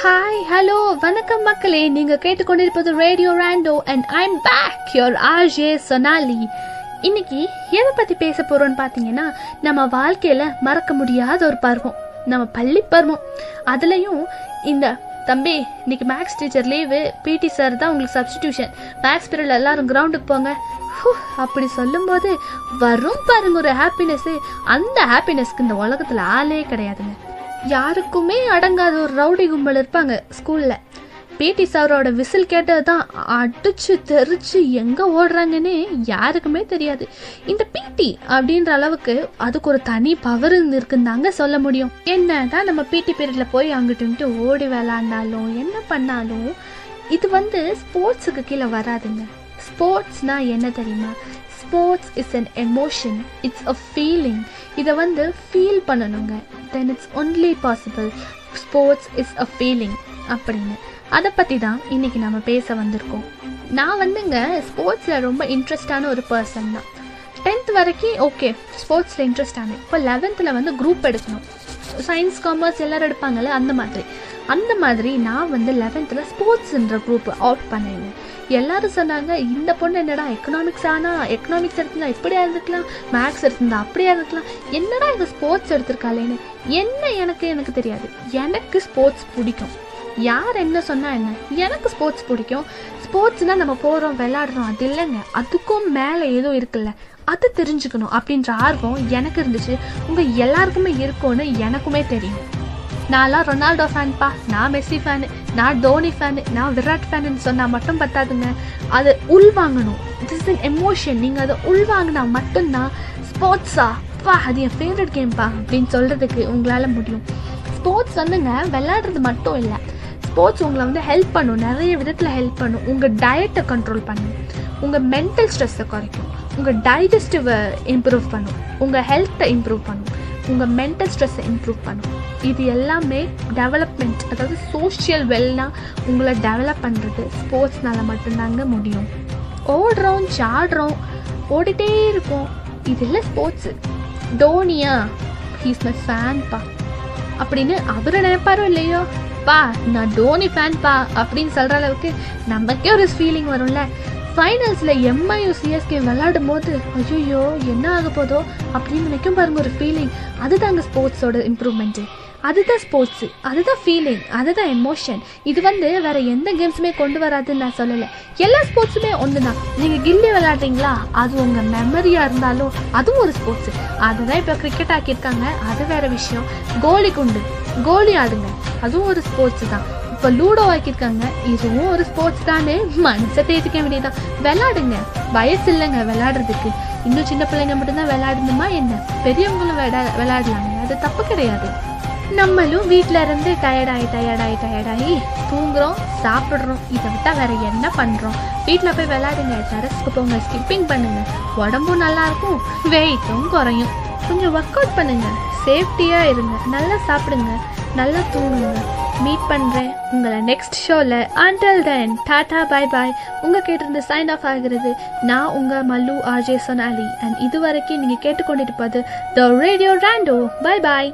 Hi hello வணக்கம் மக்களே. நீங்க கேட்டுக்கொண்டிருப்பது radio Rando and I'm back your RJ Sonali இன்னைக்கு எதை பத்தி பேச போறோம்னு பாத்தீங்கன்னா நம்ம வாழ்க்கையில மறக்க முடியாத ஒரு பருவம். நம்ம பள்ளி பருவம். அதுலயும் இந்த தம்பி இன்னைக்கு maths teacher leave PT sir தான் உங்களுக்கு சப்ஸ்டிடியூஷன் மேக்ஸ் பீரியட் எல்லாரும் கிரவுண்டுக்கு போங்க. அப்படி சொல்லும்போது வரும் பாருங்க ஒரு ஹாப்பினஸ் அந்த ஹாப்பினஸ்க்கு இந்த உலகத்துல ஆளே கிடையாதுங்க. யாருக்குமே அடங்காத ஒரு ரவுடி கும்பல் இருப்பாங்க ஸ்கூல்ல. பிடி சாரோட விசில் கேட்டது தான் அடிச்சு தெரிச்சு எங்க ஓடுறாங்கன்னே யாருக்குமே தெரியாது. இந்த பிடி அப்படின்ற அளவுக்கு அதுக்கு ஒரு தனி பவர் இருக்குன்னு தாங்க சொல்ல முடியும். என்னதான் நம்ம பிடி பீரியட்ல போய் அங்கிட்டு ஓடி விளாண்டாலும் என்ன பண்ணாலும் இது வந்து ஸ்போர்ட்ஸுக்கு கீழே வராதுங்க. ஸ்போர்ட்ஸ்னா என்ன தெரியுமா? Sports is an emotion it's a feeling இதை வந்து ஃபீல் பண்ணணுங்க. Then it's only possible sports is a feeling அப்படின்னு. அதை பற்றி தான் இன்னைக்கு நம்ம பேச வந்திருக்கோம். நான் வந்துங்க ஸ்போர்ட்ஸில் ரொம்ப இன்ட்ரெஸ்டான ஒரு பர்சன் தான். டென்த் வரைக்கும் ஓகே ஸ்போர்ட்ஸில் இன்ட்ரெஸ்ட் ஆனேன். இப்போ லெவன்த்தில் வந்து குரூப் எடுக்கணும். சயின்ஸ் காமர்ஸ் எல்லாரும் எடுப்பாங்கல்ல அந்த மாதிரி. அந்த மாதிரி நான் வந்து லெவன்த்தில் ஸ்போர்ட்ஸ்ன்ற குரூப் அவுட் பண்ணேன் எல்லாரும் சொன்னாங்க இந்த பொண்ணு என்னடா எக்கனாமிக்ஸ் ஆனா எக்கனாமிக்ஸ் எடுத்திருந்தா இப்படியா இருந்துக்கலாம் மேக்ஸ் எடுத்திருந்தா அப்படியா இருந்துக்கலாம் என்னடா இது ஸ்போர்ட்ஸ் எடுத்திருக்காளேன்னு? என்ன எனக்கு எனக்கு தெரியாது. எனக்கு ஸ்போர்ட்ஸ் பிடிக்கும். யார் என்ன சொன்னால் என்ன? எனக்கு ஸ்போர்ட்ஸ் பிடிக்கும். ஸ்போர்ட்ஸ்னால் நம்ம போகிறோம் விளாடுறோம் அது இல்லைங்க. அதுக்கும் மேலே ஏதோ இருக்குல்ல. அது தெரிஞ்சுக்கணும் அப்படின்ற ஆர்வம் எனக்கு இருந்துச்சு. உங்கள் எல்லாருக்குமே இருக்கும்னு எனக்குமே தெரியும். நான்லாம் ரொனால்டோ ஃபேன்ப்பா நான் மெஸ்ஸி ஃபேனு நான் தோனி ஃபேனு நான் விராட் ஃபேனுன்னு சொன்னால் மட்டும் பத்தாதுங்க அதை உள்வாங்கணும் திஸ் இன் எமோஷன் நீங்கள் அதை உள்வாங்கினா மட்டும்தான் ஸ்போர்ட்ஸா பா அது என் ஃபேவரட் கேம்ப்பா அப்படின்னு சொல்கிறதுக்கு உங்களால் முடியும் ஸ்போர்ட்ஸ் வந்துங்க விளையாடுறது மட்டும் இல்லை ஸ்போர்ட்ஸ் உங்களை வந்து ஹெல்ப் பண்ணும் நிறைய விதத்தில் ஹெல்ப் பண்ணும் உங்கள் டயட்டை கண்ட்ரோல் பண்ணும் உங்கள் மென்டல் ஸ்ட்ரெஸ்ஸை குறைக்கும் உங்கள் டைஜஸ்டிவை இம்ப்ரூவ் பண்ணும் உங்கள் ஹெல்த்தை இம்ப்ரூவ் பண்ணும் உங்கள் மென்டல் ஸ்ட்ரெஸ்ஸை இம்ப்ரூவ் பண்ணும் இது எல்லாமே டெவலப்மெண்ட் அதாவது சோஷியல் வெல்னா உங்களை டெவலப் பண்ணுறது ஸ்போர்ட்ஸ்னால மட்டும்தாங்க முடியும். ஓடுறோம் சாடுறோம் ஓடிட்டே இருப்போம். இது இல்லை ஸ்போர்ட்ஸு டோனியா ஹீஸ் மை ஃபேன்பா அப்படின்னு அவரை நினைப்பாரோ இல்லையோ? பா நான் டோனி ஃபேன் பா அப்படின்னு சொல்கிற அளவுக்கு நமக்கே ஒரு ஃபீலிங் வரும்ல. ஃபைனல்ஸில் எம்ஐயு சிஎஸ்கே விளாடும் போது ஐயோ என்ன ஆக போதோ அப்படின்னு நினைக்கும் பாருங்க ஒரு ஃபீலிங் அதுதாங்க ஸ்போர்ட்ஸோட இம்ப்ரூவ்மெண்ட்டு அதுதான் ஸ்போர்ட்ஸு அதுதான் ஃபீலிங் அதுதான் எமோஷன் இது வந்து வேற எந்த கேம்ஸுமே கொண்டு வராதுன்னு நான் சொல்லலை. எல்லா ஸ்போர்ட்ஸுமே ஒன்று தான் நீங்கள் கில்லி விளையாடுறீங்களா? அது உங்கள் மெமரியாக இருந்தாலும் அதுவும் ஒரு ஸ்போர்ட்ஸு அதை தான் இப்போ கிரிக்கெட் ஆக்கியிருக்காங்க. அது வேற விஷயம். கோலி குண்டு. கோலி ஆடுங்க. அதுவும் ஒரு ஸ்போர்ட்ஸ் தான். இப்போ லூடோ ஆக்கியிருக்காங்க. இதுவும் ஒரு ஸ்போர்ட்ஸ் தானே மனசை தேதிக்க வேண்டியதான் விளையாடுங்க. வயசு இல்லைங்க விளையாடுறதுக்கு. இன்னும் சின்ன பிள்ளைங்க மட்டும்தான் விளையாடணுமா என்ன? பெரியவங்களும் விளையா விளையாடலாங்க அது தப்பு கிடையாது. நம்மளும் வீட்டில இருந்து டயர்டாகி டயர்டாகி டயர்டாகி தூங்குறோம் சாப்பிட்றோம். இதை விட்டால் வேற என்ன பண்ணுறோம் வீட்டில் போய் விளையாடுங்க டெரஸ்க்கு போங்க ஸ்கிப்பிங் பண்ணுங்க. உடம்பும் நல்லா இருக்கும் வெயிட்டும் குறையும். கொஞ்சம் ஒர்க் அவுட் பண்ணுங்க. சேஃப்டியாக இருங்க. நல்லா சாப்பிடுங்க. நல்லா தூங்குங்க. மீட் பண்ணுறேன் உங்களை நெக்ஸ்ட் ஷோவில் அண்டல் தென் டாடா பாய் பாய் உங்கள் கேட்டிருந்து சைன் ஆஃப் ஆகிறது நான் உங்கள் மல்லு ஆர்ஜே சொனாலி. அண்ட் இது வரைக்கும் நீங்க கேட்டுக்கொண்டிருப்பது த ரேடியோ ரேண்டோ பை பாய்